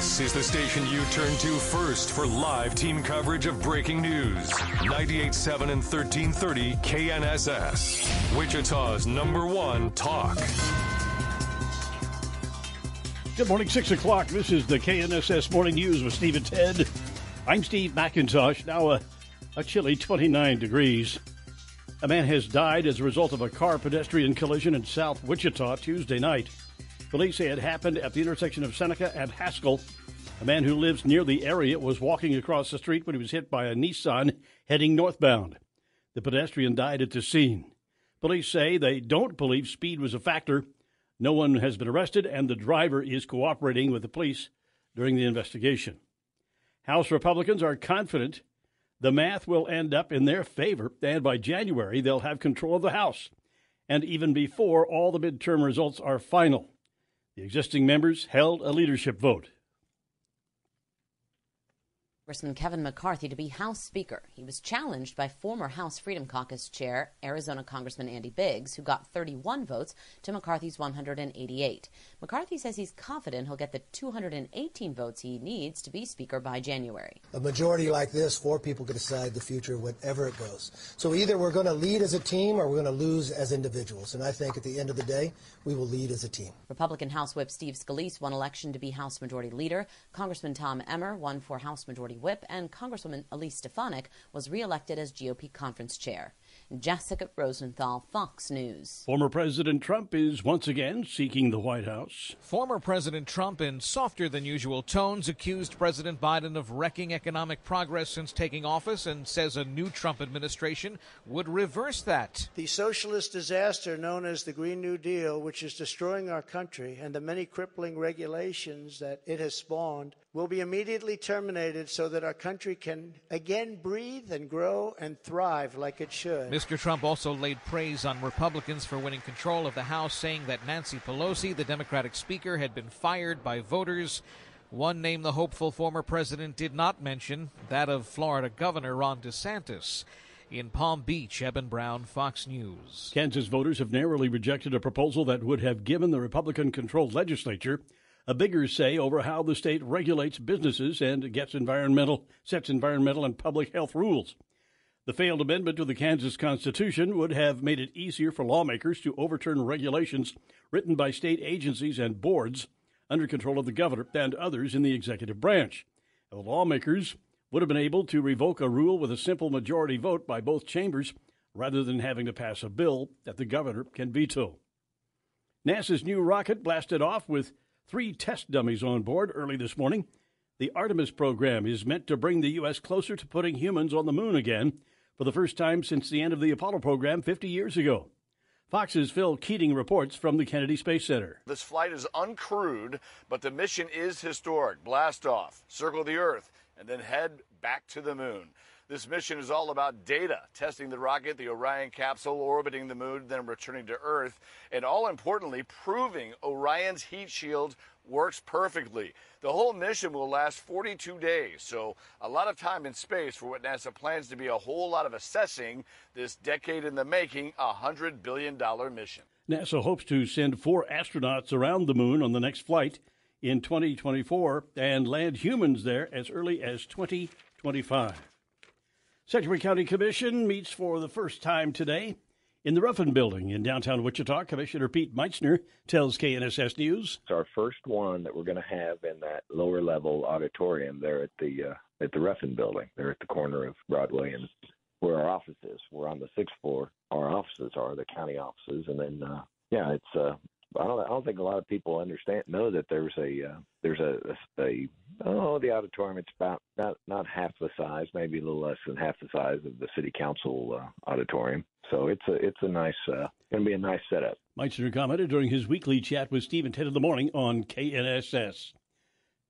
This is the station you turn to first for live team coverage of breaking news. 98.7 and 1330 KNSS. Wichita's number one talk. Good morning, 6 o'clock. This is the KNSS Morning News with Steve and Ted. I'm Steve McIntosh. Now a, a chilly 29 degrees. A man has died as a result of a car pedestrian collision in South Wichita Tuesday night. Police say it happened at the intersection of Seneca and Haskell. A man who lives near the area was walking across the street when he was hit by a Nissan heading northbound. The pedestrian died at the scene. Police say they don't believe speed was a factor. No one has been arrested, and the driver is cooperating with the police during the investigation. House Republicans are confident the math will end up in their favor, and by January, they'll have control of the House, and even before all the midterm results are final. The existing members held a leadership vote. Congressman Kevin McCarthy to be House Speaker. He was challenged by former House Freedom Caucus Chair Arizona Congressman Andy Biggs, who got 31 votes to McCarthy's 188. McCarthy says he's confident he'll get the 218 votes he needs to be Speaker by January. A majority like this, four people could decide the future, whatever it goes. So either we're going to lead as a team or we're going to lose as individuals. And I think at the end of the day, we will lead as a team. Republican House Whip Steve Scalise won election to be House Majority Leader. Congressman Tom Emmer won for House Majority Whip, and Congresswoman Elise Stefanik was reelected as GOP conference chair. Jessica Rosenthal, Fox News. Former President Trump is once again seeking the White House. Former President Trump, in softer than usual tones, accused President Biden of wrecking economic progress since taking office and says a new Trump administration would reverse that. The socialist disaster known as the Green New Deal, which is destroying our country, and the many crippling regulations that it has spawned, will be immediately terminated so that our country can again breathe and grow and thrive like it should. Mr. Trump also laid praise on Republicans for winning control of the House, saying that Nancy Pelosi, the Democratic Speaker, had been fired by voters. One name the hopeful former president did not mention, that of Florida Governor Ron DeSantis. In Palm Beach, Eben Brown, Fox News. Kansas voters have narrowly rejected a proposal that would have given the Republican controlled legislature a bigger say over how the state regulates businesses and gets environmental sets environmental and public health rules. The failed amendment to the Kansas Constitution would have made it easier for lawmakers to overturn regulations written by state agencies and boards under control of the governor and others in the executive branch. The lawmakers would have been able to revoke a rule with a simple majority vote by both chambers rather than having to pass a bill that the governor can veto. NASA's new rocket blasted off with three test dummies on board early this morning. The Artemis program is meant to bring the U.S. closer to putting humans on the moon again for the first time since the end of the Apollo program 50 years ago. Fox's Phil Keating reports from the Kennedy Space Center. This flight is uncrewed, but the mission is historic. Blast off, circle the Earth, and then head back to the moon. This mission is all about data, testing the rocket, the Orion capsule, orbiting the moon, then returning to Earth, and all importantly, proving Orion's heat shield works perfectly. The whole mission will last 42 days, so a lot of time in space for what NASA plans to be a whole lot of assessing this decade in the making, a $100 billion mission. NASA hopes to send four astronauts around the moon on the next flight in 2024 and land humans there as early as 2025. Sedgwick County Commission meets for the first time today. In the Ruffin Building in downtown Wichita, Commissioner Pete Meitzner tells KNSS News. It's our first one that we're going to have in that lower level auditorium there at the uh, at the Ruffin Building. There at the corner of Broadway and where our office is. We're on the sixth floor. Our offices are the county offices, and then uh, yeah, it's uh, I don't I don't think a lot of people understand know that there's a uh, there's a, a, a oh the auditorium it's about not not half the size maybe a little less than half the size of the city council uh, auditorium so it's a it's a nice uh, going to be a nice setup. Meitzner commented during his weekly chat with Steve and Ted in the morning on KNSS.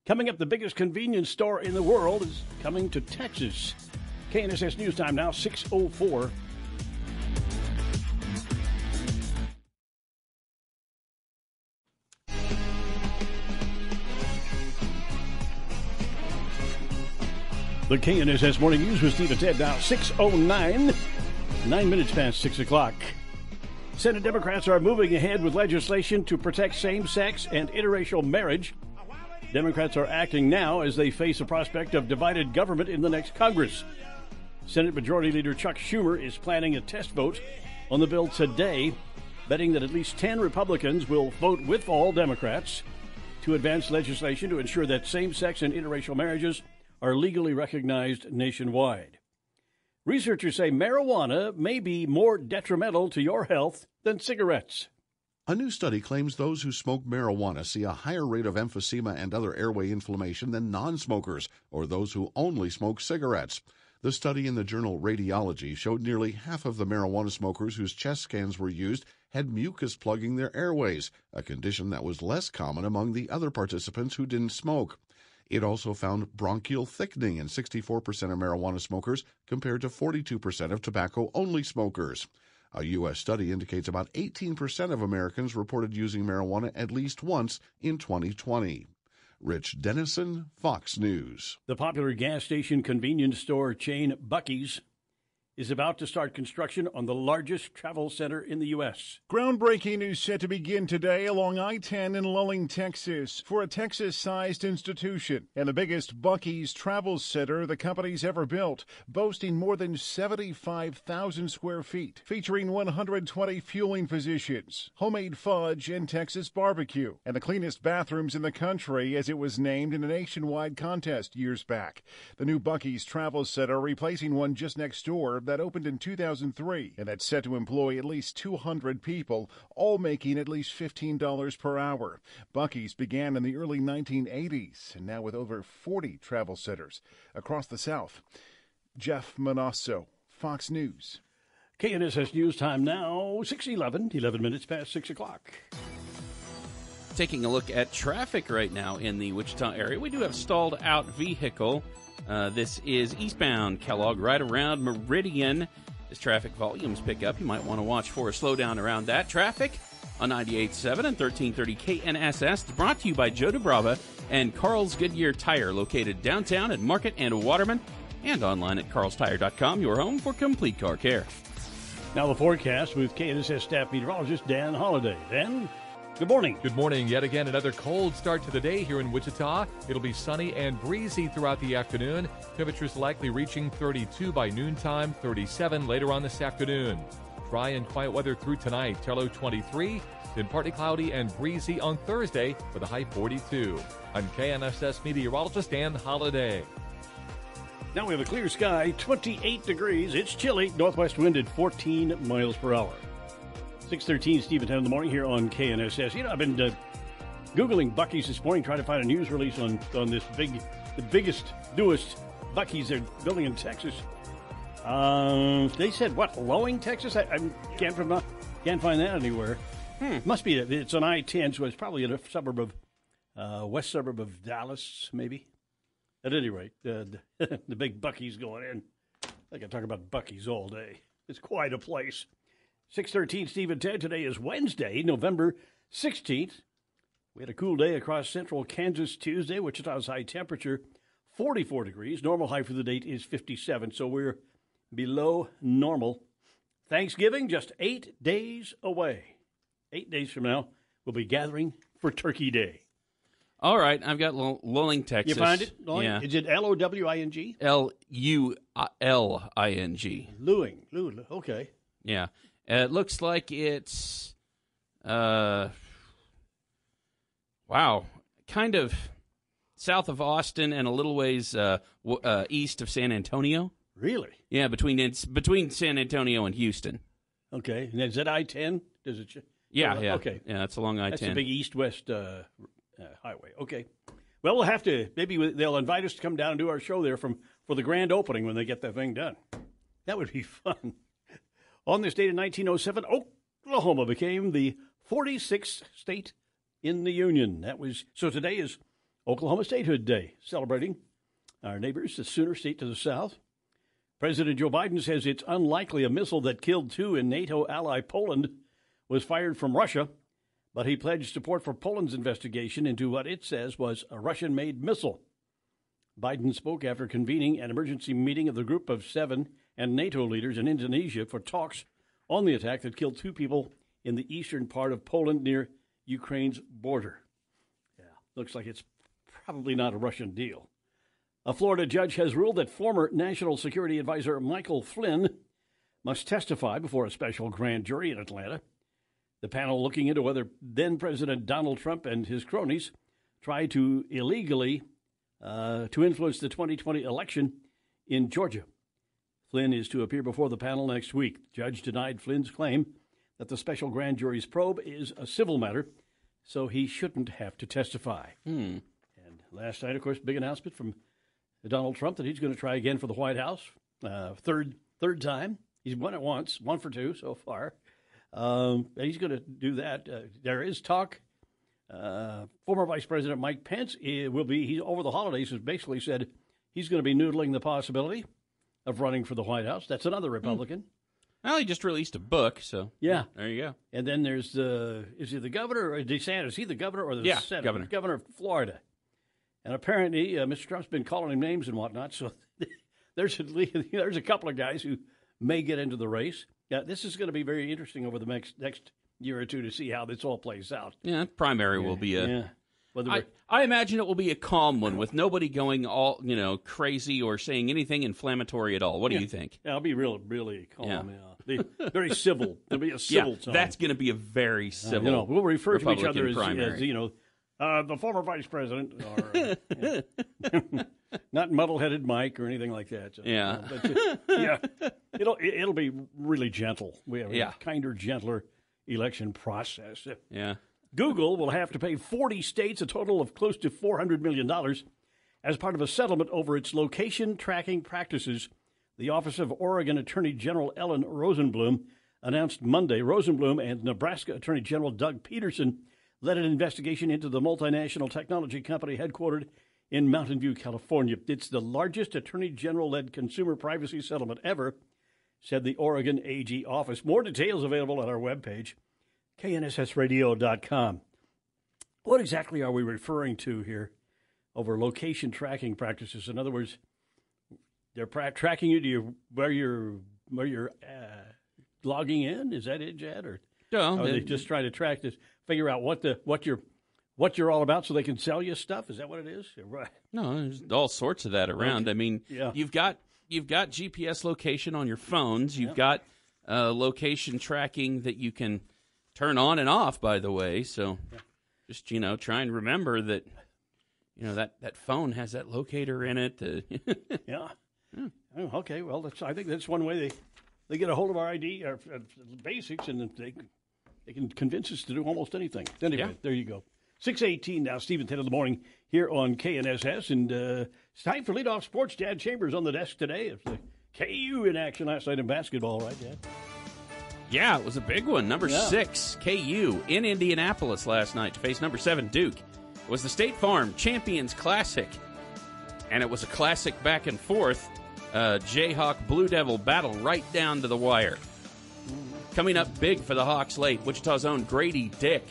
Coming up, the biggest convenience store in the world is coming to Texas. KNSS News Time now, 604. The KNSS Morning News with Steve and Ted now, 609, nine minutes past 6 o'clock. Senate Democrats are moving ahead with legislation to protect same sex and interracial marriage. Democrats are acting now as they face the prospect of divided government in the next Congress. Senate Majority Leader Chuck Schumer is planning a test vote on the bill today, betting that at least 10 Republicans will vote with all Democrats to advance legislation to ensure that same sex and interracial marriages are legally recognized nationwide. Researchers say marijuana may be more detrimental to your health than cigarettes. A new study claims those who smoke marijuana see a higher rate of emphysema and other airway inflammation than non smokers or those who only smoke cigarettes. The study in the journal Radiology showed nearly half of the marijuana smokers whose chest scans were used had mucus plugging their airways, a condition that was less common among the other participants who didn't smoke. It also found bronchial thickening in 64% of marijuana smokers compared to 42% of tobacco only smokers. A U.S. study indicates about 18% of Americans reported using marijuana at least once in 2020. Rich Dennison, Fox News. The popular gas station convenience store chain Buc-ee's is about to start construction on the largest travel center in the U.S. Groundbreaking is set to begin today along I 10 in Luling, Texas, for a Texas sized institution and the biggest Buc-ee's travel center the company's ever built, boasting more than 75,000 square feet, featuring 120 fueling positions, homemade fudge, and Texas barbecue, and the cleanest bathrooms in the country as it was named in a nationwide contest years back. The new Buc-ee's travel center replacing one just next door that opened in 2003 and that's set to employ at least 200 people, all making at least $15 per hour. Buc-ee's began in the early 1980s and now with over 40 travel centers across the South. Jeff Monosso, Fox News. KNSS News Time now, 611, 11 minutes past 6 o'clock. Taking a look at traffic right now in the Wichita area, we do have stalled out vehicle. Uh, this is eastbound Kellogg, right around Meridian. As traffic volumes pick up, you might want to watch for a slowdown around that traffic on 98.7 and 1330 KNSS. Brought to you by Joe DeBrava and Carl's Goodyear Tire, located downtown at Market and Waterman, and online at carlstire.com, your home for complete car care. Now the forecast with KNSS staff meteorologist Dan Holliday. Dan, Good morning. Good morning. Yet again, another cold start to the day here in Wichita. It'll be sunny and breezy throughout the afternoon. Temperatures likely reaching 32 by noontime, 37 later on this afternoon. Dry and quiet weather through tonight. Tello 23, then partly cloudy and breezy on Thursday with a high 42. I'm KNSS meteorologist Dan Holliday. Now we have a clear sky, 28 degrees. It's chilly. Northwest wind at 14 miles per hour. 613, Steve at 10 in the morning here on KNSS. You know, I've been uh, Googling Buc-ee's this morning, trying to find a news release on, on this big, the biggest, newest Buc-ee's they're building in Texas. Uh, they said, what, Lowing, Texas? I, I can't, from, can't find that anywhere. Hmm. Must be, it's on I-10, so it's probably in a suburb of, uh, west suburb of Dallas, maybe. At any rate, uh, the big Buc-ee's going in. I can talk about Buc-ee's all day. It's quite a place. 613 Steve and Ted. Today is Wednesday, November 16th. We had a cool day across central Kansas Tuesday. Wichita's high temperature 44 degrees. Normal high for the date is 57, so we're below normal. Thanksgiving just eight days away. Eight days from now, we'll be gathering for Turkey Day. All right, I've got Luling, Texas. You find it? Lulling? Yeah. Is it L O W I N G? L U L I N G. Luing. Luing. Okay. Yeah Uh, it looks like it's, uh, wow, kind of south of Austin and a little ways uh, w- uh, east of San Antonio. Really? Yeah, between it's between San Antonio and Houston. Okay. And is that I ten? Does it? ch- Yeah, Oh, yeah, Okay. yeah. That's along I ten. That's a big east-west uh, uh, highway. Okay. Well, we'll have to. Maybe they'll invite us to come down and do our show there from for the grand opening when they get that thing done. That would be fun. On this date in 1907, Oklahoma became the 46th state in the union. That was so. Today is Oklahoma Statehood Day, celebrating our neighbors, the Sooner State to the south. President Joe Biden says it's unlikely a missile that killed two in NATO ally Poland was fired from Russia, but he pledged support for Poland's investigation into what it says was a Russian made missile. Biden spoke after convening an emergency meeting of the Group of Seven and NATO leaders in Indonesia for talks on the attack that killed two people in the eastern part of Poland near Ukraine's border. Yeah, looks like it's probably not a Russian deal. A Florida judge has ruled that former National Security Advisor Michael Flynn must testify before a special grand jury in Atlanta. The panel looking into whether then President Donald Trump and his cronies tried to illegally uh, to influence the 2020 election in Georgia. Flynn is to appear before the panel next week. The judge denied Flynn's claim that the special grand jury's probe is a civil matter, so he shouldn't have to testify. Hmm. And last night, of course, big announcement from Donald Trump that he's going to try again for the White House, uh, third third time. He's won it once, one for two so far. Um, and he's going to do that. Uh, there is talk. Uh, former Vice President Mike Pence eh, will be. He over the holidays has basically said he's going to be noodling the possibility of running for the White House. That's another hmm. Republican. Well, he just released a book, so Yeah. there you go. And then there's the is he the governor or DeSantis? Is he the governor or the Yeah, senator? governor. Governor of Florida. And apparently, uh, Mr. Trump's been calling him names and whatnot. So there's a, there's a couple of guys who may get into the race. Yeah, this is going to be very interesting over the next next year or two to see how this all plays out. Yeah, primary will be a. yeah. Whether I, I imagine it will be a calm one with nobody going all you know crazy or saying anything inflammatory at all. What do Yeah. you think? Yeah, I'll be real, really calm. Yeah. Yeah, very civil. There'll be a civil yeah, that's going to be a very Uh, civil. you know, we'll refer to each other as, as you know, uh, the former vice president, or uh, not muddle-headed Mike or anything like that. So, Yeah. uh, but, uh, yeah. It'll it'll be really gentle. We have Yeah. a kinder, gentler election process. yeah. Google will have to pay 40 states a total of close to $400 million as part of a settlement over its location tracking practices. The Office of Oregon Attorney General Ellen Rosenblum announced Monday Rosenblum and Nebraska Attorney General Doug Peterson led an investigation into the multinational technology company headquartered in Mountain View, California. It's the largest Attorney General led consumer privacy settlement ever, said the Oregon AG office. More details available on our webpage knssradio.com. What exactly are we referring to here over location tracking practices? In other words, they're pra- tracking you to your, where you're where you're uh, logging in. Is that it, Jad? Or No, are they they- just trying to track this, figure out what the what you're what you're all about, so they can sell you stuff? Is that what it is? Right. No, there's all sorts of that around. Okay. I mean, Yeah. you've got you've got GPS location on your phones. You've got uh, location tracking that you can turn on and off. By the way, so just you know, try and remember that you know that that phone has that locator in it. uh, Yeah. Oh, okay. Well, that's, I think that's one way they, they get a hold of our ID, our, uh basics, and they they can convince us to do almost anything. Anyway, Yeah. there you go. Six eighteen now. Stephen ten in the morning here on KNSS, and uh, it's time for leadoff sports. Jad Chambers on the desk today. It's the KU in action last night in basketball, right, Jad? Yeah, it was a big one. Number Yeah. six, KU in Indianapolis last night to face number seven, Duke. It was the State Farm Champions Classic, and it was a classic back and forth. Uh, Jayhawk Blue Devil battle right down to the wire. Coming up big for the Hawks late, Wichita's own Grady Dick.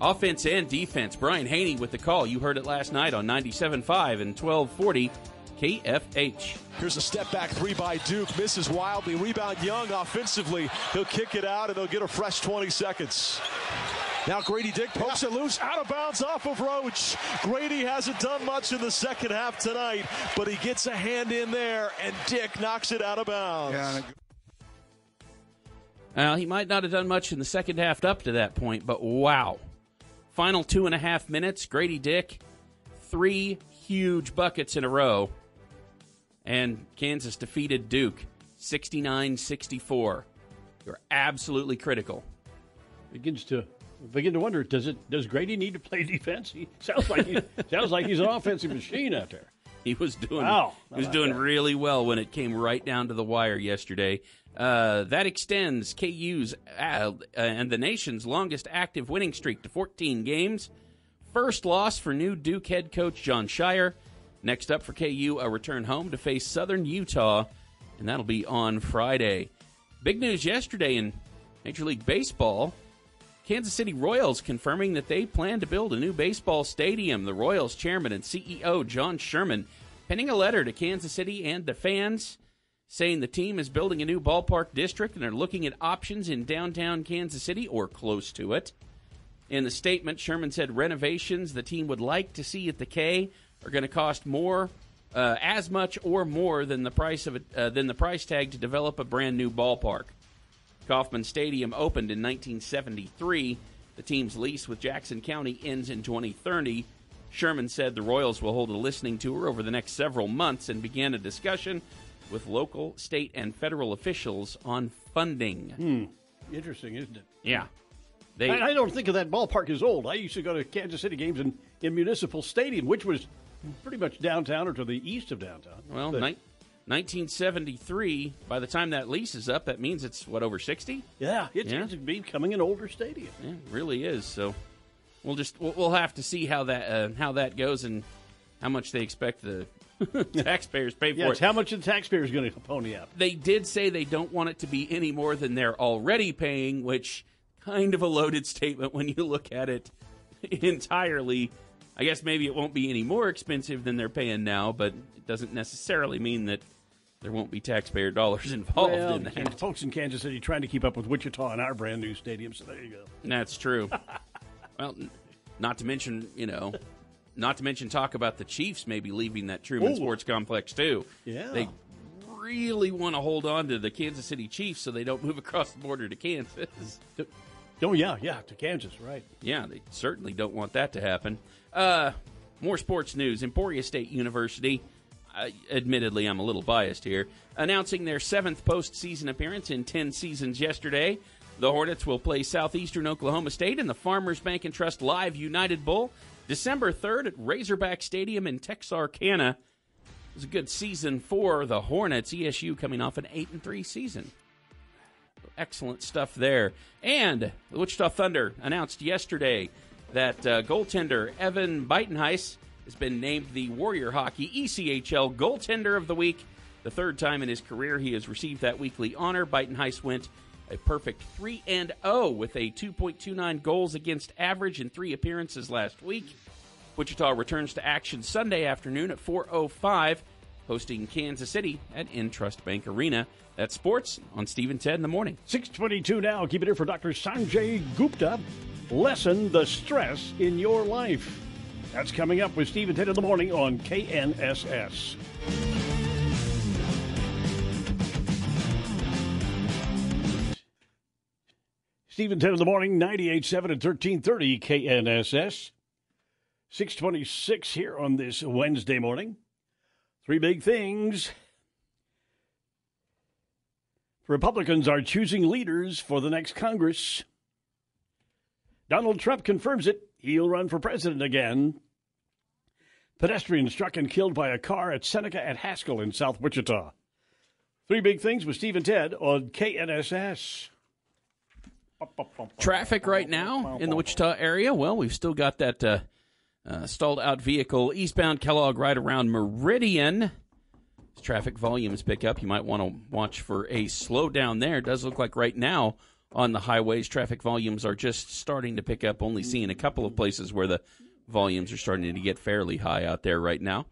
Offense and defense, Brian Hanni with the call. You heard it last night on 97.5 and 1240 KFH. Here's a step back three by Duke. Misses wildly. Rebound Young offensively. He'll kick it out and he'll get a fresh 20 seconds. Now Grady Dick pokes it loose, out of bounds off of Roach. Grady hasn't done much in the second half tonight, but he gets a hand in there, and Dick knocks it out of bounds. Uh, he might not have done much in the second half up to that point, but wow. Final two and a half minutes, Grady Dick, three huge buckets in a row, and Kansas defeated Duke 69 64. You're absolutely critical. Begins to begin to wonder does it does Grady need to play defense? He sounds like he sounds like he's an offensive machine out there. He was doing Wow. he was doing that? really well when it came right down to the wire yesterday. Uh, that extends KU's uh, and the nation's longest active winning streak to 14 games. First loss for new Duke head coach Jon Scheyer. Next up for KU, a return home to face Southern Utah, and that'll be on Friday. Big news yesterday in Major League Baseball. Kansas City Royals confirming that they plan to build a new baseball stadium. The Royals chairman and CEO John Sherman penning a letter to Kansas City and the fans saying the team is building a new ballpark district and are looking at options in downtown Kansas City or close to it. In the statement, Sherman said renovations the team would like to see at the K are going to cost more, uh, as much or more than the price of a, uh, than the price tag to develop a brand new ballpark. Kauffman Stadium opened in 1973. The team's lease with Jackson County ends in 2030. Sherman said the Royals will hold a listening tour over the next several months and began a discussion with local, state, and federal officials on funding. Hmm. Interesting, isn't it? Yeah. They, I, I don't think of that ballpark as old. I used to go to Kansas City games in, in Municipal Stadium, which was pretty much downtown or to the east of downtown. well, ni- 1973, by the time that lease is up, that means it's, what, over 60? yeah, it's, Yeah. it's becoming an older stadium. Yeah, it really is. So we'll just we'll, we'll have to see how that uh, how that goes and how much they expect the taxpayers pay for it. how much the taxpayers going to pony up. They did say they don't want it to be any more than they're already paying, which kind of a loaded statement when you look at it entirely. I guess maybe it won't be any more expensive than they're paying now, but it doesn't necessarily mean that there won't be taxpayer dollars involved well, in that. folks in Kansas City trying to keep up with Wichita and our brand new stadium. So there you go. That's true. well, not to mention, you know, not to mention talk about the Chiefs maybe leaving that Truman Ooh. Sports Complex too. Yeah. They really want to hold on to the Kansas City Chiefs so they don't move across the border to Kansas. Oh yeah, yeah, to Kansas, right? Yeah, they certainly don't want that to happen. Uh, more sports news. Emporia State University, uh, admittedly, I'm a little biased here, announcing their seventh postseason appearance in 10 seasons yesterday. The Hornets will play Southeastern Oklahoma State in the Farmers Bank and Trust Live United Bowl December 3rd at Razorback Stadium in Texarkana. It was a good season for the Hornets. ESU coming off an 8 and 3 season. Excellent stuff there. And the Wichita Thunder announced yesterday that uh, goaltender Evan Buitenhuis has been named the Warrior Hockey ECHL Goaltender of the Week. The third time in his career he has received that weekly honor. Beitenheis went a perfect 3 and 0 with a 2.29 goals against average in three appearances last week. Wichita returns to action Sunday afternoon at 4:05 hosting Kansas City at Intrust Bank Arena. That's sports on Steve and Ted in the morning. 622 now. Keep it here for Dr. Sanjay Gupta. Lessen the stress in your life. That's coming up with Steve and Ted in the morning on KNSS. Steve and Ted in the morning, 98.7 and 1330 KNSS. 626 here on this Wednesday morning. Three big things. Republicans are choosing leaders for the next Congress. Donald Trump confirms it. He'll run for president again. Pedestrian struck and killed by a car at Seneca at Haskell in South Wichita. Three big things with Steve and Ted on KNSS. Traffic right now in the Wichita area. Well, we've still got that uh, uh, stalled out vehicle eastbound Kellogg right around Meridian. As traffic volumes pick up, you might want to watch for a slowdown there. It does look like right now on the highways, traffic volumes are just starting to pick up. Only seeing a couple of places where the volumes are starting to get fairly high out there right now.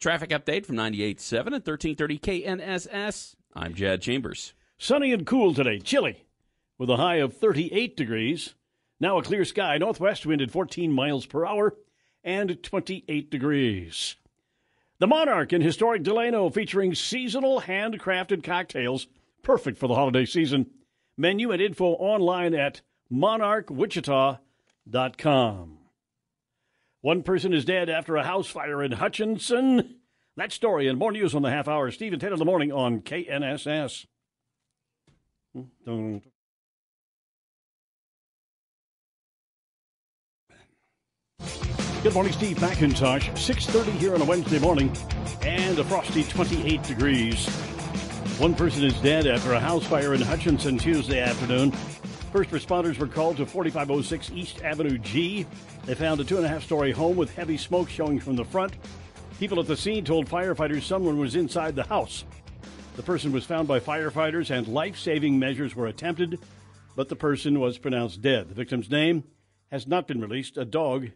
Traffic update from 98.7 at 1330 KNSS. I'm Jad Chambers. Sunny and cool today, chilly, with a high of 38 degrees. Now a clear sky, northwest wind at 14 miles per hour, and 28 degrees. The Monarch in historic Delano featuring seasonal handcrafted cocktails, perfect for the holiday season. Menu and info online at monarchwichita.com. One person is dead after a house fire in Hutchinson. That story and more news on the half hour. Steve and Ted in the morning on KNSS. Good morning, Steve McIntosh. 6.30 here on a Wednesday morning and a frosty 28 degrees. One person is dead after a house fire in Hutchinson Tuesday afternoon. First responders were called to 4506 East Avenue G. They found a two and a half story home with heavy smoke showing from the front. People at the scene told firefighters someone was inside the house. The person was found by firefighters and life saving measures were attempted, but the person was pronounced dead. The victim's name has not been released. A dog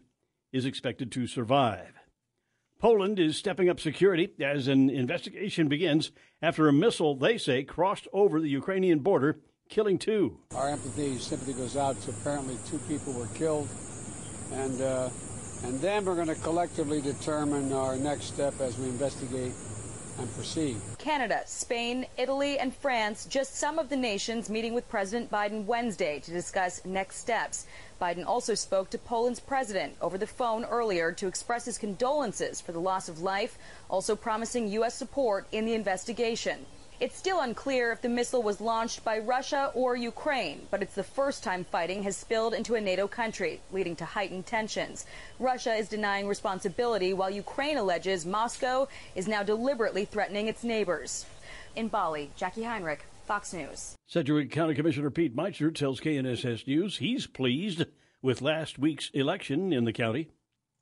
is expected to survive. Poland is stepping up security as an investigation begins after a missile, they say, crossed over the Ukrainian border, killing two. Our empathy, sympathy goes out to apparently two people were killed, and uh, and then we're going to collectively determine our next step as we investigate and proceed. Canada, Spain, Italy, and France, just some of the nations meeting with President Biden Wednesday to discuss next steps. Biden also spoke to Poland's president over the phone earlier to express his condolences for the loss of life, also promising U.S. support in the investigation. It's still unclear if the missile was launched by Russia or Ukraine, but it's the first time fighting has spilled into a NATO country, leading to heightened tensions. Russia is denying responsibility while Ukraine alleges Moscow is now deliberately threatening its neighbors. In Bali, Jackie Heinrich, Fox News. Sedgwick County Commissioner Pete Meitzner tells KNSS News he's pleased with last week's election in the county.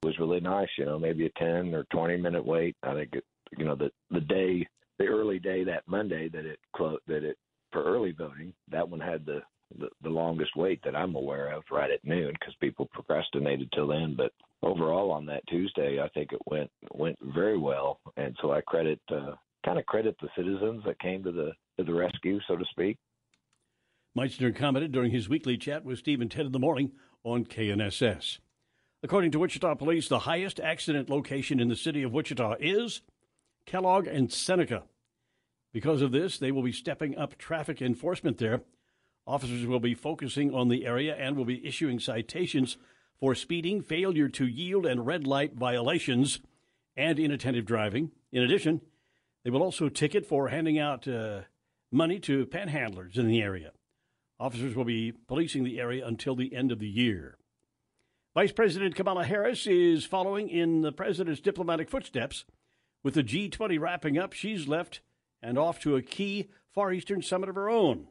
It was really nice, you know, maybe a 10 or 20 minute wait. I think, it, you know, the, the day the early day that Monday that it clo- that it for early voting. That one had the, the the longest wait that I'm aware of, right at noon, because people procrastinated till then. But overall, on that Tuesday, I think it went went very well, and so I credit uh, kind of credit the citizens that came to the to the rescue, so to speak. Meitzner commented during his weekly chat with Stephen Ted in the morning on KNSS. According to Wichita Police, the highest accident location in the city of Wichita is Kellogg, and Seneca. Because of this, they will be stepping up traffic enforcement there. Officers will be focusing on the area and will be issuing citations for speeding, failure to yield, and red light violations, and inattentive driving. In addition, they will also ticket for handing out uh, money to panhandlers in the area. Officers will be policing the area until the end of the year. Vice President Kamala Harris is following in the president's diplomatic footsteps with the G20 wrapping up, she's left and off to a key Far Eastern summit of her own.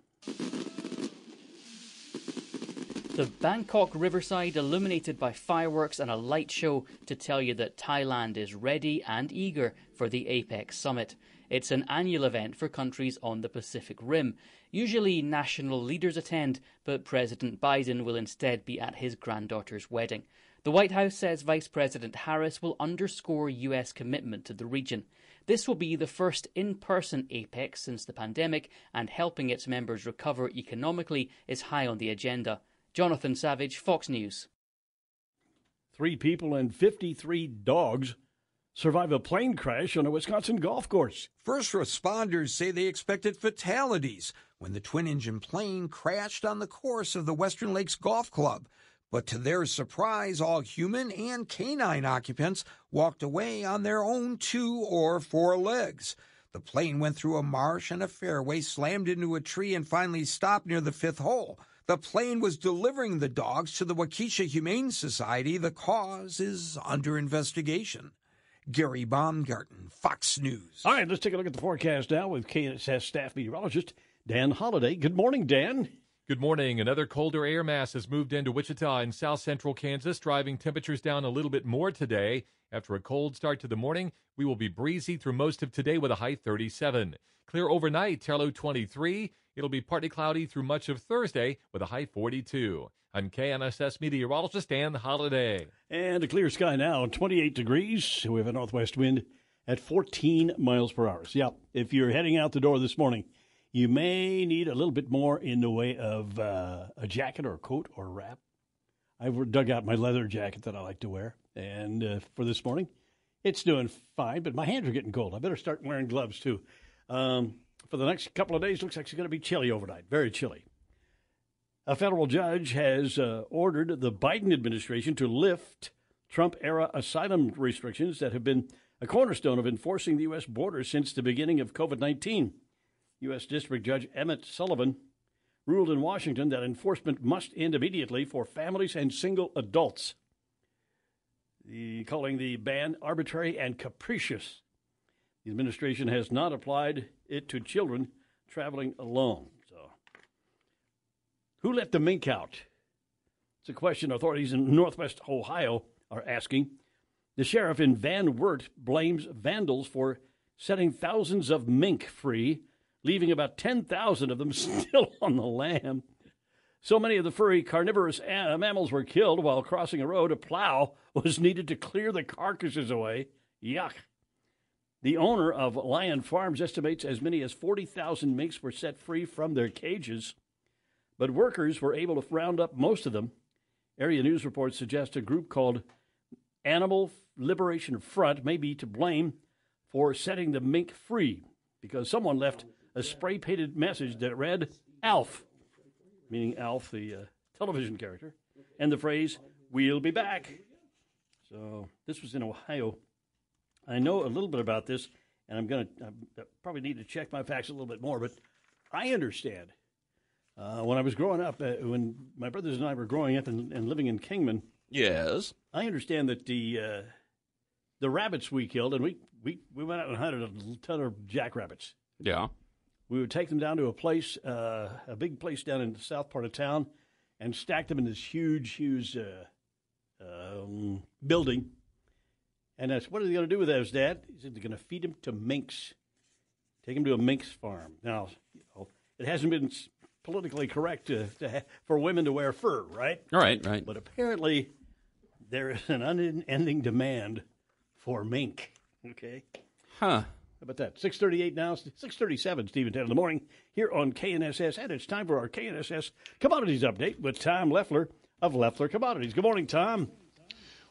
The Bangkok riverside illuminated by fireworks and a light show to tell you that Thailand is ready and eager for the APEC summit. It's an annual event for countries on the Pacific Rim. Usually national leaders attend, but President Biden will instead be at his granddaughter's wedding. The White House says Vice President Harris will underscore U.S. commitment to the region. This will be the first in person APEC since the pandemic, and helping its members recover economically is high on the agenda. Jonathan Savage, Fox News. Three people and 53 dogs survive a plane crash on a Wisconsin golf course. First responders say they expected fatalities when the twin engine plane crashed on the course of the Western Lakes Golf Club. But to their surprise, all human and canine occupants walked away on their own two or four legs. The plane went through a marsh and a fairway, slammed into a tree, and finally stopped near the fifth hole. The plane was delivering the dogs to the Waukesha Humane Society. The cause is under investigation. Gary Baumgarten, Fox News. All right, let's take a look at the forecast now with KNSS staff meteorologist Dan Holliday. Good morning, Dan. Good morning. Another colder air mass has moved into Wichita and south central Kansas, driving temperatures down a little bit more today. After a cold start to the morning, we will be breezy through most of today with a high 37. Clear overnight, low 23. It'll be partly cloudy through much of Thursday with a high 42. I'm KNSS meteorologist Dan Holliday. And a clear sky now, 28 degrees. We have a northwest wind at 14 miles per hour. So, yeah, if you're heading out the door this morning, you may need a little bit more in the way of uh, a jacket or a coat or a wrap. I've dug out my leather jacket that I like to wear, and uh, for this morning, it's doing fine. But my hands are getting cold. I better start wearing gloves too. Um, for the next couple of days, looks like it's going to be chilly overnight. Very chilly. A federal judge has uh, ordered the Biden administration to lift Trump era asylum restrictions that have been a cornerstone of enforcing the U.S. border since the beginning of COVID 19. U.S. District Judge Emmett Sullivan ruled in Washington that enforcement must end immediately for families and single adults, the, calling the ban arbitrary and capricious. The administration has not applied it to children traveling alone. So, who let the mink out? It's a question authorities in Northwest Ohio are asking. The sheriff in Van Wert blames vandals for setting thousands of mink free, leaving about 10,000 of them still on the lam. So many of the furry carnivorous mammals were killed while crossing a road. A plow was needed to clear the carcasses away. Yuck. The owner of Lion Farms estimates as many as 40,000 minks were set free from their cages, but workers were able to round up most of them. Area news reports suggest a group called Animal Liberation Front may be to blame for setting the mink free because someone left a spray painted message that read Alf, meaning Alf, the uh, television character, and the phrase, We'll be back. So this was in Ohio. I know a little bit about this, and I'm going to probably need to check my facts a little bit more, but I understand. Uh, when I was growing up, uh, when my brothers and I were growing up and, and living in Kingman, Yes. I understand that the uh, the rabbits we killed, and we, we, we went out and hunted a ton of jackrabbits. Yeah. We would take them down to a place, uh, a big place down in the south part of town, and stack them in this huge, huge uh, um, building. And I said, "What are they going to do with those, Dad?" He said, "They're going to feed them to minks. Take them to a minks farm." Now, you know, it hasn't been politically correct to, to ha- for women to wear fur, right? Right, right. But apparently, there is an unending demand for mink. Okay. Huh. About that? 638 now, 637, Stephen 10 in the morning here on KNSS. And it's time for our KNSS Commodities Update with Tom Leffler of Leffler Commodities. Good morning, Tom.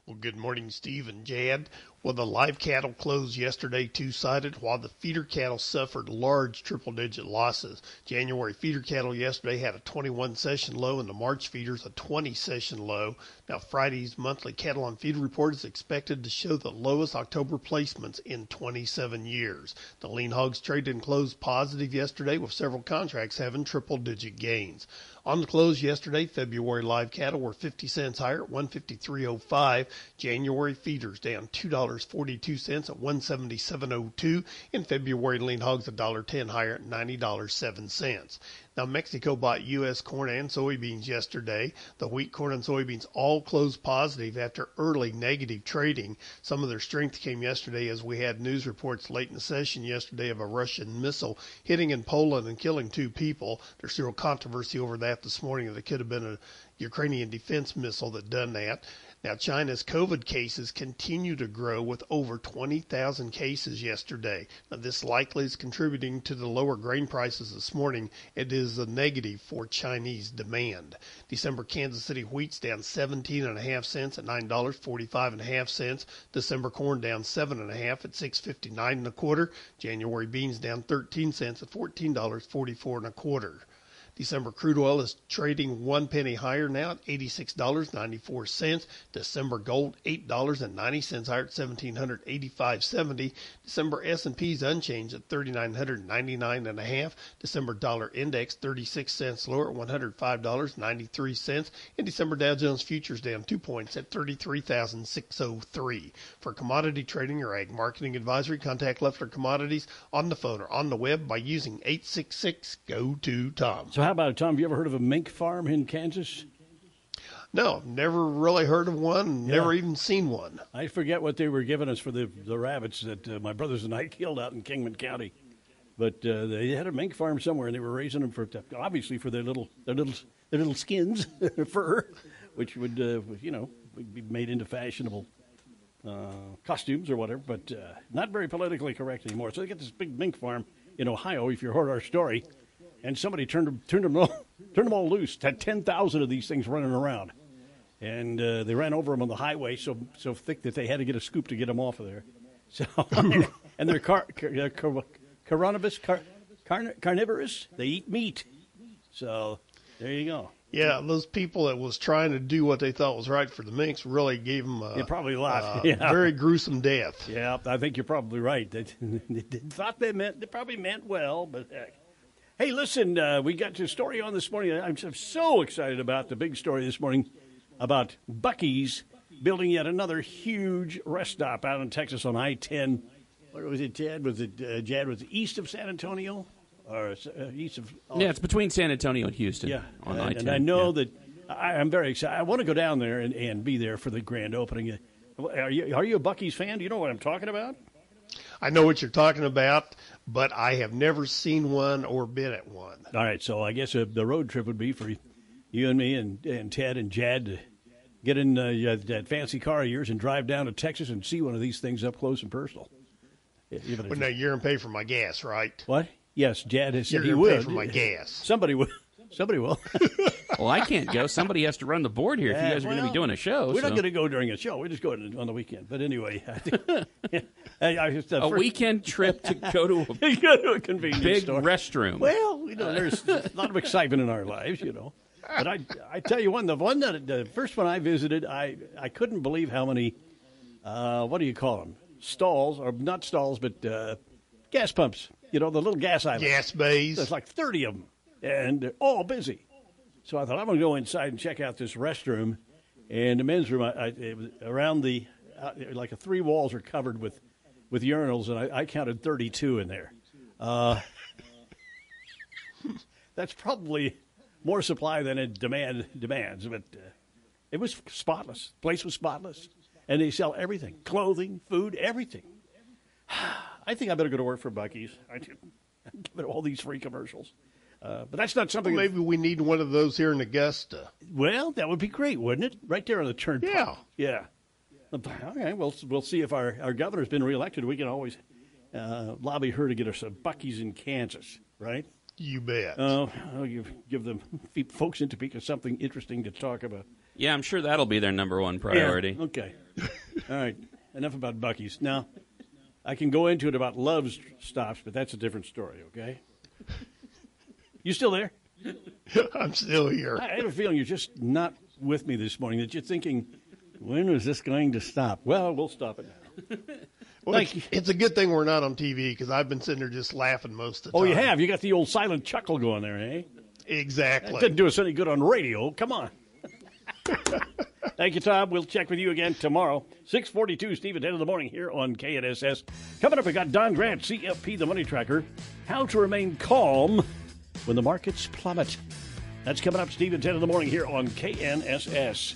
Well, good morning, Steve and Jad. Well, the live cattle closed yesterday two sided, while the feeder cattle suffered large triple digit losses. January feeder cattle yesterday had a 21 session low, and the March feeders a 20 session low. Now, Friday's monthly cattle on feed report is expected to show the lowest October placements in 27 years. The lean hogs traded and closed positive yesterday, with several contracts having triple digit gains. On the close yesterday, February live cattle were 50 cents higher at 153.05. January feeders down $2.42 at 177.02. In February, lean hogs $1.10 higher at $90.07. Now, Mexico bought U.S. corn and soybeans yesterday. The wheat, corn, and soybeans all closed positive after early negative trading. Some of their strength came yesterday as we had news reports late in the session yesterday of a Russian missile hitting in Poland and killing two people. There's still controversy over that this morning. That it could have been a Ukrainian defense missile that done that. Now, China's COVID cases continue to grow with over 20,000 cases yesterday. Now, this likely is contributing to the lower grain prices this morning. It is a negative for Chinese demand. December Kansas City wheat's down 17.5 cents at $9.45 and a half cents. December corn down 7.5 at 6.59 and a quarter. January beans down 13 cents at $14.44 and a quarter. December crude oil is trading one penny higher now at $86.94. December gold $8.90 higher at $1,785.70. December S&P is unchanged at 3999 and a half. December dollar index 36 cents lower at $105.93. And December Dow Jones futures down 2 points at 33,603. For commodity trading or ag marketing advisory, contact Leffler Commodities on the phone or on the web by using 866 go to Tom. So, how about Tom? Have you ever heard of a mink farm in Kansas? No, never really heard of one. Yeah. Never even seen one. I forget what they were giving us for the, the rabbits that uh, my brothers and I killed out in Kingman County. But uh, they had a mink farm somewhere, and they were raising them for obviously for their little their little their little skins, their fur, which would uh, you know be made into fashionable uh, costumes or whatever. But uh, not very politically correct anymore. So they get this big mink farm in Ohio. If you heard our story, and somebody turned them turned them all, turned them all loose. Had ten thousand of these things running around, and uh, they ran over them on the highway so so thick that they had to get a scoop to get them off of there. So and they're car, car, car, carnivorous, car, carn, carnivorous. They eat meat. So there you go. Yeah, those people that was trying to do what they thought was right for the minks really gave them a, Yeah, probably a lot. uh, Yeah. very gruesome death. Yeah, I think you're probably right. They, they thought they meant they probably meant well, but heck. Hey, listen, uh, we got a story on this morning. I'm so- excited about the big story this morning about Buc-ee's building yet another huge rest stop out in Texas on I-10. Where was it, Jad? Was it uh, Jad? Was it east of San Antonio or uh, east of? Yeah, it's between San Antonio and Houston. Yeah, on and, I-10. and I know yeah. that I, I'm very excited. I want to go down there and, and be there for the grand opening. Are you are you a Buc-ee's fan? Do you know what I'm talking about? I know what you're talking about, but I have never seen one or been at one. All right, so I guess uh, the road trip would be for you and me and, and Ted and Jad to get in uh, that fancy car of yours and drive down to Texas and see one of these things up close and personal. Even Well, now you're gonna pay for my gas, right? what? Yes, Jad has said You're he would. pay for my gas. Somebody will. Somebody will. well, I can't go. Somebody has to run the board here if you guys are going to be doing a show. We're not going to go during a show. We're just going on the weekend. But anyway, I think, I, I just, uh, a first- weekend trip to go to a go to a convenience big store. restroom. Well, you know, there's a lot of excitement in our lives, you know. But I, I tell you one, the one that the first one I visited, I, I couldn't believe how many, uh, what do you call them? Stalls or not stalls, but uh, gas pumps. You know, the little gas islands. Gas bays. There's like thirty of them, and they're all busy. So I thought I'm going to go inside and check out this restroom. And the men's room, I, I, around the uh, like the three walls are covered with with urinals, and I, I counted 32 in there. Uh, that's probably more supply than it demand demands, but uh, it was spotless. place was spotless, and they sell everything: clothing, food, everything. I think I better go to work for Buc-ee's. I do. Give it all these free commercials. Uh, but that's not something. Well, maybe we need one of those here in Augusta. Well, that would be great, wouldn't it? Right there on the turnpike. Yeah. Yeah. Okay. Well, we'll see if our, our governor's been reelected. We can always uh, lobby her to get us a Buc-ee's in Kansas, right? You bet. Oh, I'll give, give the folks in Topeka something interesting to talk about. Yeah, I'm sure that'll be their number one priority. Yeah, Okay. All right. Enough about Buc-ee's. Now, I can go into it about Love's stops, but that's a different story, okay? You still there? I'm still here. I have a feeling you're just not with me this morning, that you're thinking, when is this going to stop? Well, we'll stop it now. Well, Thank it's, it's a good thing we're not on TV because I've been sitting there just laughing most of the Oh, time. Oh, you have? You got the old silent chuckle going there, eh? That Exactly. didn't do us any good on radio. Come on. Thank you, Tom. We'll check with you again tomorrow. 642, Steve and Ted in the morning here on KNSS. Coming up, we got Don Grant, CFP, the money tracker. How to remain calm when the markets plummet. That's coming up, Steve and Ted in the morning here on KNSS.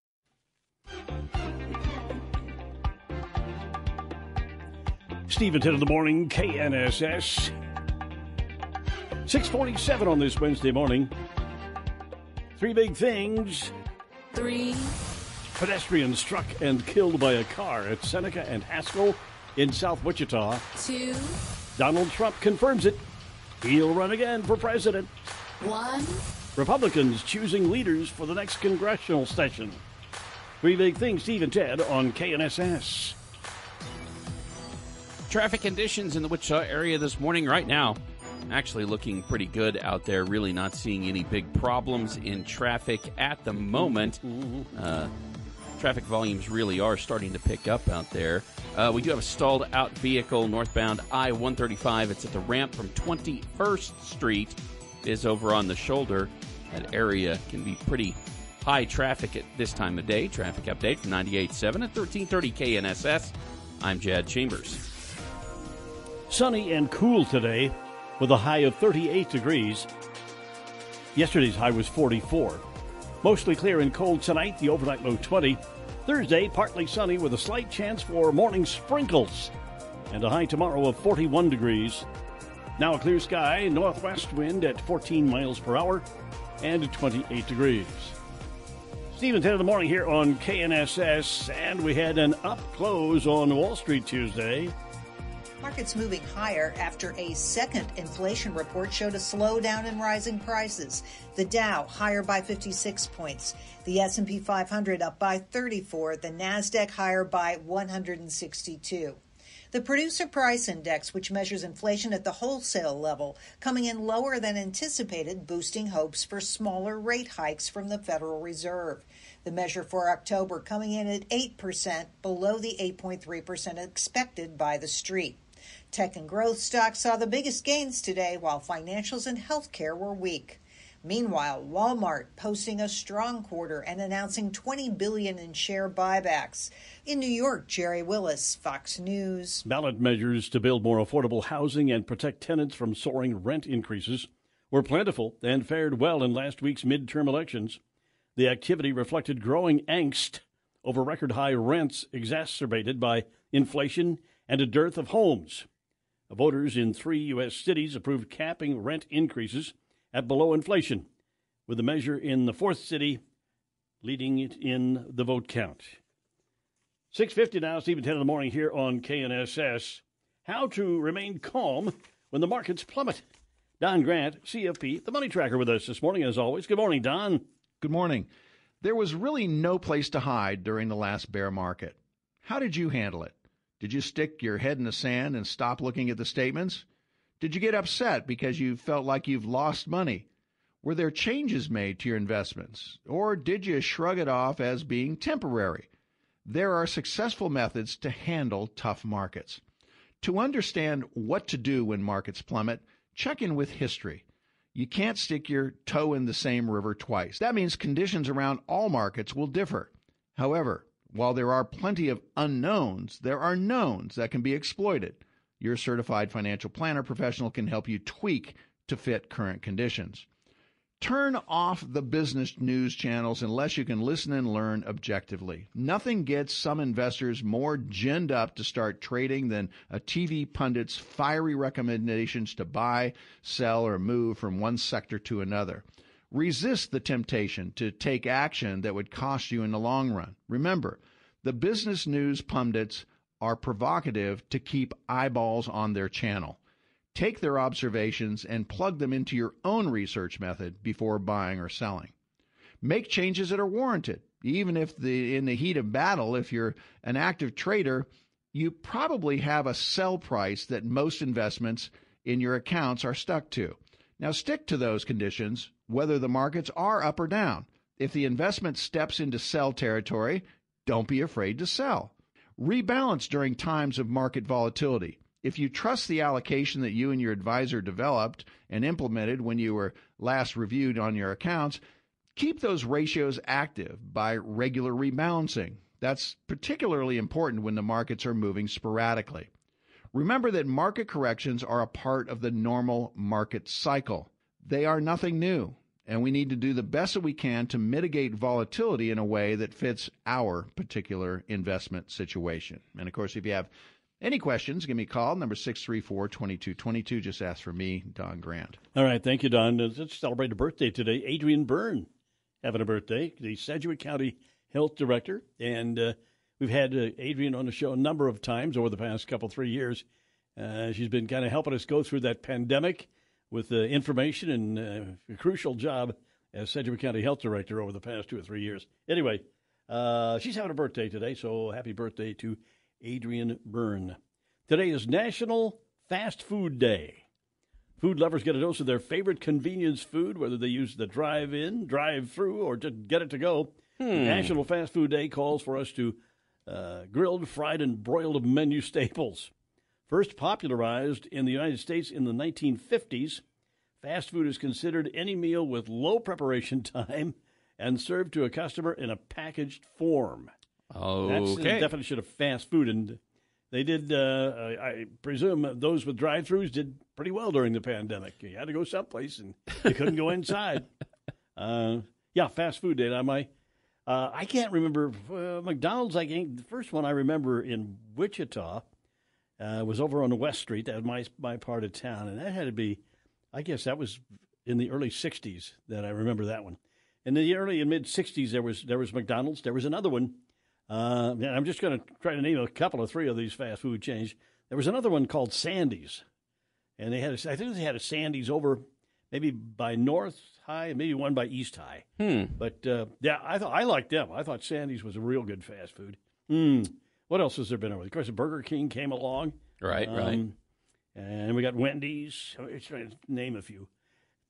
At 10 in the morning, KNSS. 647 on this Wednesday morning. Three big things. Three. Pedestrians struck and killed by a car at Seneca and Haskell in South Wichita. Two. Donald Trump confirms it. He'll run again for president. One. Republicans choosing leaders for the next congressional session. Three big things, Steve and Ted on KNSS. Traffic conditions in the Wichita area this morning, right now, actually looking pretty good out there. Really not seeing any big problems in traffic at the moment. Uh, traffic volumes really are starting to pick up out there. Uh, we do have a stalled out vehicle northbound I 135. It's at the ramp from 21st Street, it is over on the shoulder. That area can be pretty high traffic at this time of day. Traffic update from 98.7 at 1330 KNSS. I'm Jad Chambers. Sunny and cool today with a high of 38 degrees. Yesterday's high was 44. Mostly clear and cold tonight, the overnight low 20. Thursday, partly sunny with a slight chance for morning sprinkles. And a high tomorrow of 41 degrees. Now a clear sky, northwest wind at 14 miles per hour and 28 degrees. Steve and Ted in the morning here on KNSS, and we had an up close on Wall Street Tuesday. Markets moving higher after a second inflation report showed a slowdown in rising prices. The Dow higher by 56 points, the S&P 500 up by 34, the Nasdaq higher by 162. The producer price index, which measures inflation at the wholesale level, coming in lower than anticipated, boosting hopes for smaller rate hikes from the Federal Reserve. The measure for October coming in at 8%, below the 8.3% expected by the street. Tech and growth stocks saw the biggest gains today, while financials and healthcare were weak. Meanwhile, Walmart posting a strong quarter and announcing 20 billion in share buybacks. In New York, Gerri Willis, Fox News. Ballot measures to build more affordable housing and protect tenants from soaring rent increases were plentiful and fared well in last week's midterm elections. The activity reflected growing angst over record high rents exacerbated by inflation and a dearth of homes. Voters in three U.S. cities approved capping rent increases at below inflation, with the measure in the fourth city leading it in the vote count. 650 now, Steve and Ted in the morning here on KNSS. How to remain calm when the markets plummet. Don Grant, CFP, the money tracker with us this morning as always. Good morning, Don. Good morning. There was really no place to hide during the last bear market. How did you handle it? Did you stick your head in the sand and stop looking at the statements? Did you get upset because you felt like you've lost money? Were there changes made to your investments? Or did you shrug it off as being temporary? There are successful methods to handle tough markets. To understand what to do when markets plummet, check in with history. You can't stick your toe in the same river twice. That means conditions around all markets will differ. However, while there are plenty of unknowns, there are knowns that can be exploited. Your certified financial planner professional can help you tweak to fit current conditions. Turn off the business news channels unless you can listen and learn objectively. Nothing gets some investors more ginned up to start trading than a TV pundit's fiery recommendations to buy, sell, or move from one sector to another. Resist the temptation to take action that would cost you in the long run. Remember, the business news pundits are provocative to keep eyeballs on their channel. Take their observations and plug them into your own research method before buying or selling. Make changes that are warranted. Even if the in the heat of battle, if you're an active trader, you probably have a sell price that most investments in your accounts are stuck to. Now stick to those conditions whether the markets are up or down. If the investment steps into sell territory, don't be afraid to sell. Rebalance during times of market volatility. If you trust the allocation that you and your advisor developed and implemented when you were last reviewed on your accounts, keep those ratios active by regular rebalancing. That's particularly important when the markets are moving sporadically. Remember that market corrections are a part of the normal market cycle. They are nothing new and we need to do the best that we can to mitigate volatility in a way that fits our particular investment situation. And of course, if you have any questions, give me a call, number 634 2222. Just ask for me, Don Grant. All right. Thank you, Don. Let's celebrate a birthday today. Adrienne Byrne having a birthday, the Sedgwick County Health Director. And uh, we've had uh, Adrienne on the show a number of times over the past couple, three years. Uh, she's been kind of helping us go through that pandemic with uh, information and uh, a crucial job as Sedgwick County Health Director over the past two or three years. Anyway, uh, she's having a birthday today, so happy birthday to Adrienne Byrne. Today is National Fast Food Day. Food lovers get a dose of their favorite convenience food, whether they use the drive in, drive through, or just get it to go. Hmm. National Fast Food Day calls for us to uh, grilled, fried, and broiled menu staples. First popularized in the United States in the 1950s, fast food is considered any meal with low preparation time and served to a customer in a packaged form. Okay. That's the definition of fast food. And they did, uh, I presume, those with drive throughs did pretty well during the pandemic. You had to go someplace and you couldn't go inside. Uh, yeah, fast food did. I my, uh, I can't remember uh, McDonald's. I think the first one I remember in Wichita Uh, was over on West Street. That was my my part of town, and that had to be, I guess that was in the early '60s that I remember that one. In the early and mid '60s, there was there was McDonald's. There was another one. Uh, and I'm just going to try to name a couple of three of these fast food chains. There was another one called Sandy's, and they had a, I think they had a Sandy's over maybe by North High and maybe one by East High. Hmm. But uh, yeah, I thought I liked them. I thought Sandy's was a real good fast food. Hmm. What else has there been over? Of course, Burger King came along. Right, right. Um, And we got Wendy's. I'm trying to name a few.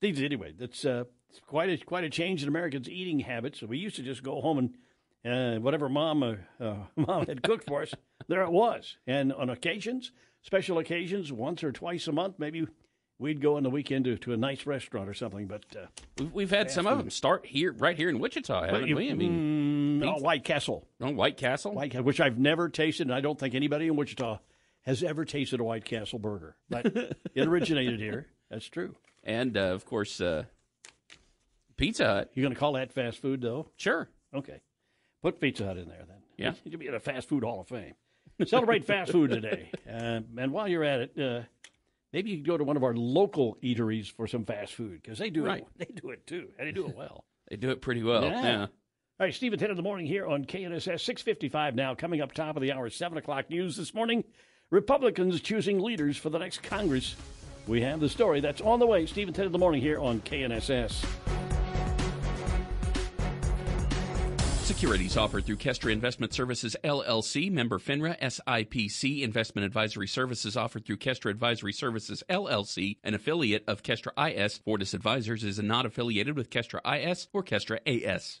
Things anyway. That's uh, it's quite a quite a change in Americans' eating habits. We used to just go home and uh, whatever mom uh, uh, mom had cooked for us, there it was. And on occasions, special occasions, once or twice a month, maybe we'd go on the weekend to, to a nice restaurant or something. But uh, We've, we've had some of them start here, right here in Wichita, haven't you- we? I mean, mm, pizza- White Castle. Oh, White Castle. White which I've never tasted, and I don't think anybody in Wichita has ever tasted a White Castle burger. But it originated here. That's true. And uh, of course, uh, Pizza Hut. You're going to call that fast food, though? Sure. Okay. Put Pizza Hut in there then. Yeah. You'll be in a fast food hall of fame. Celebrate fast food today. Uh, and while you're at it, uh, maybe you could go to one of our local eateries for some fast food because they do Right. it. They do it too, and they do it well. They do it pretty well. Yeah. All right, Steve, and Ted in the morning here on KNSS 655 now. Coming up top of the hour, 7 o'clock news this morning. Republicans choosing leaders for the next Congress. We have the story that's on the way. Steve, and Ted in the morning here on KNSS. Securities offered through Kestra Investment Services LLC, member FINRA SIPC. Investment advisory services offered through Kestra Advisory Services LLC, an affiliate of Kestra IS. Fortis Advisors is not affiliated with Kestra IS or Kestra AS.